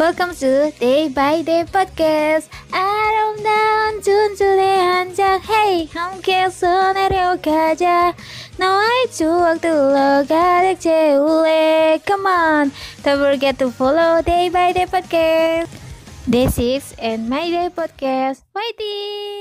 Welcome to Day by Day Podcast. 아름다운 춘춘의 한장 Hey 함께서 내려가자. 너의 추억들로 가득 채울래. Come on. Don't forget to follow Day by Day Podcast. Day 6 and My Day Podcast. Fighting!